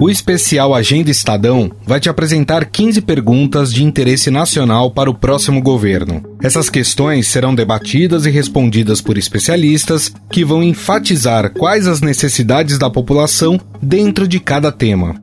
O especial Agenda Estadão vai te apresentar 15 perguntas de interesse nacional para o próximo governo. Essas questões serão debatidas e respondidas por especialistas que vão enfatizar quais as necessidades da população dentro de cada tema.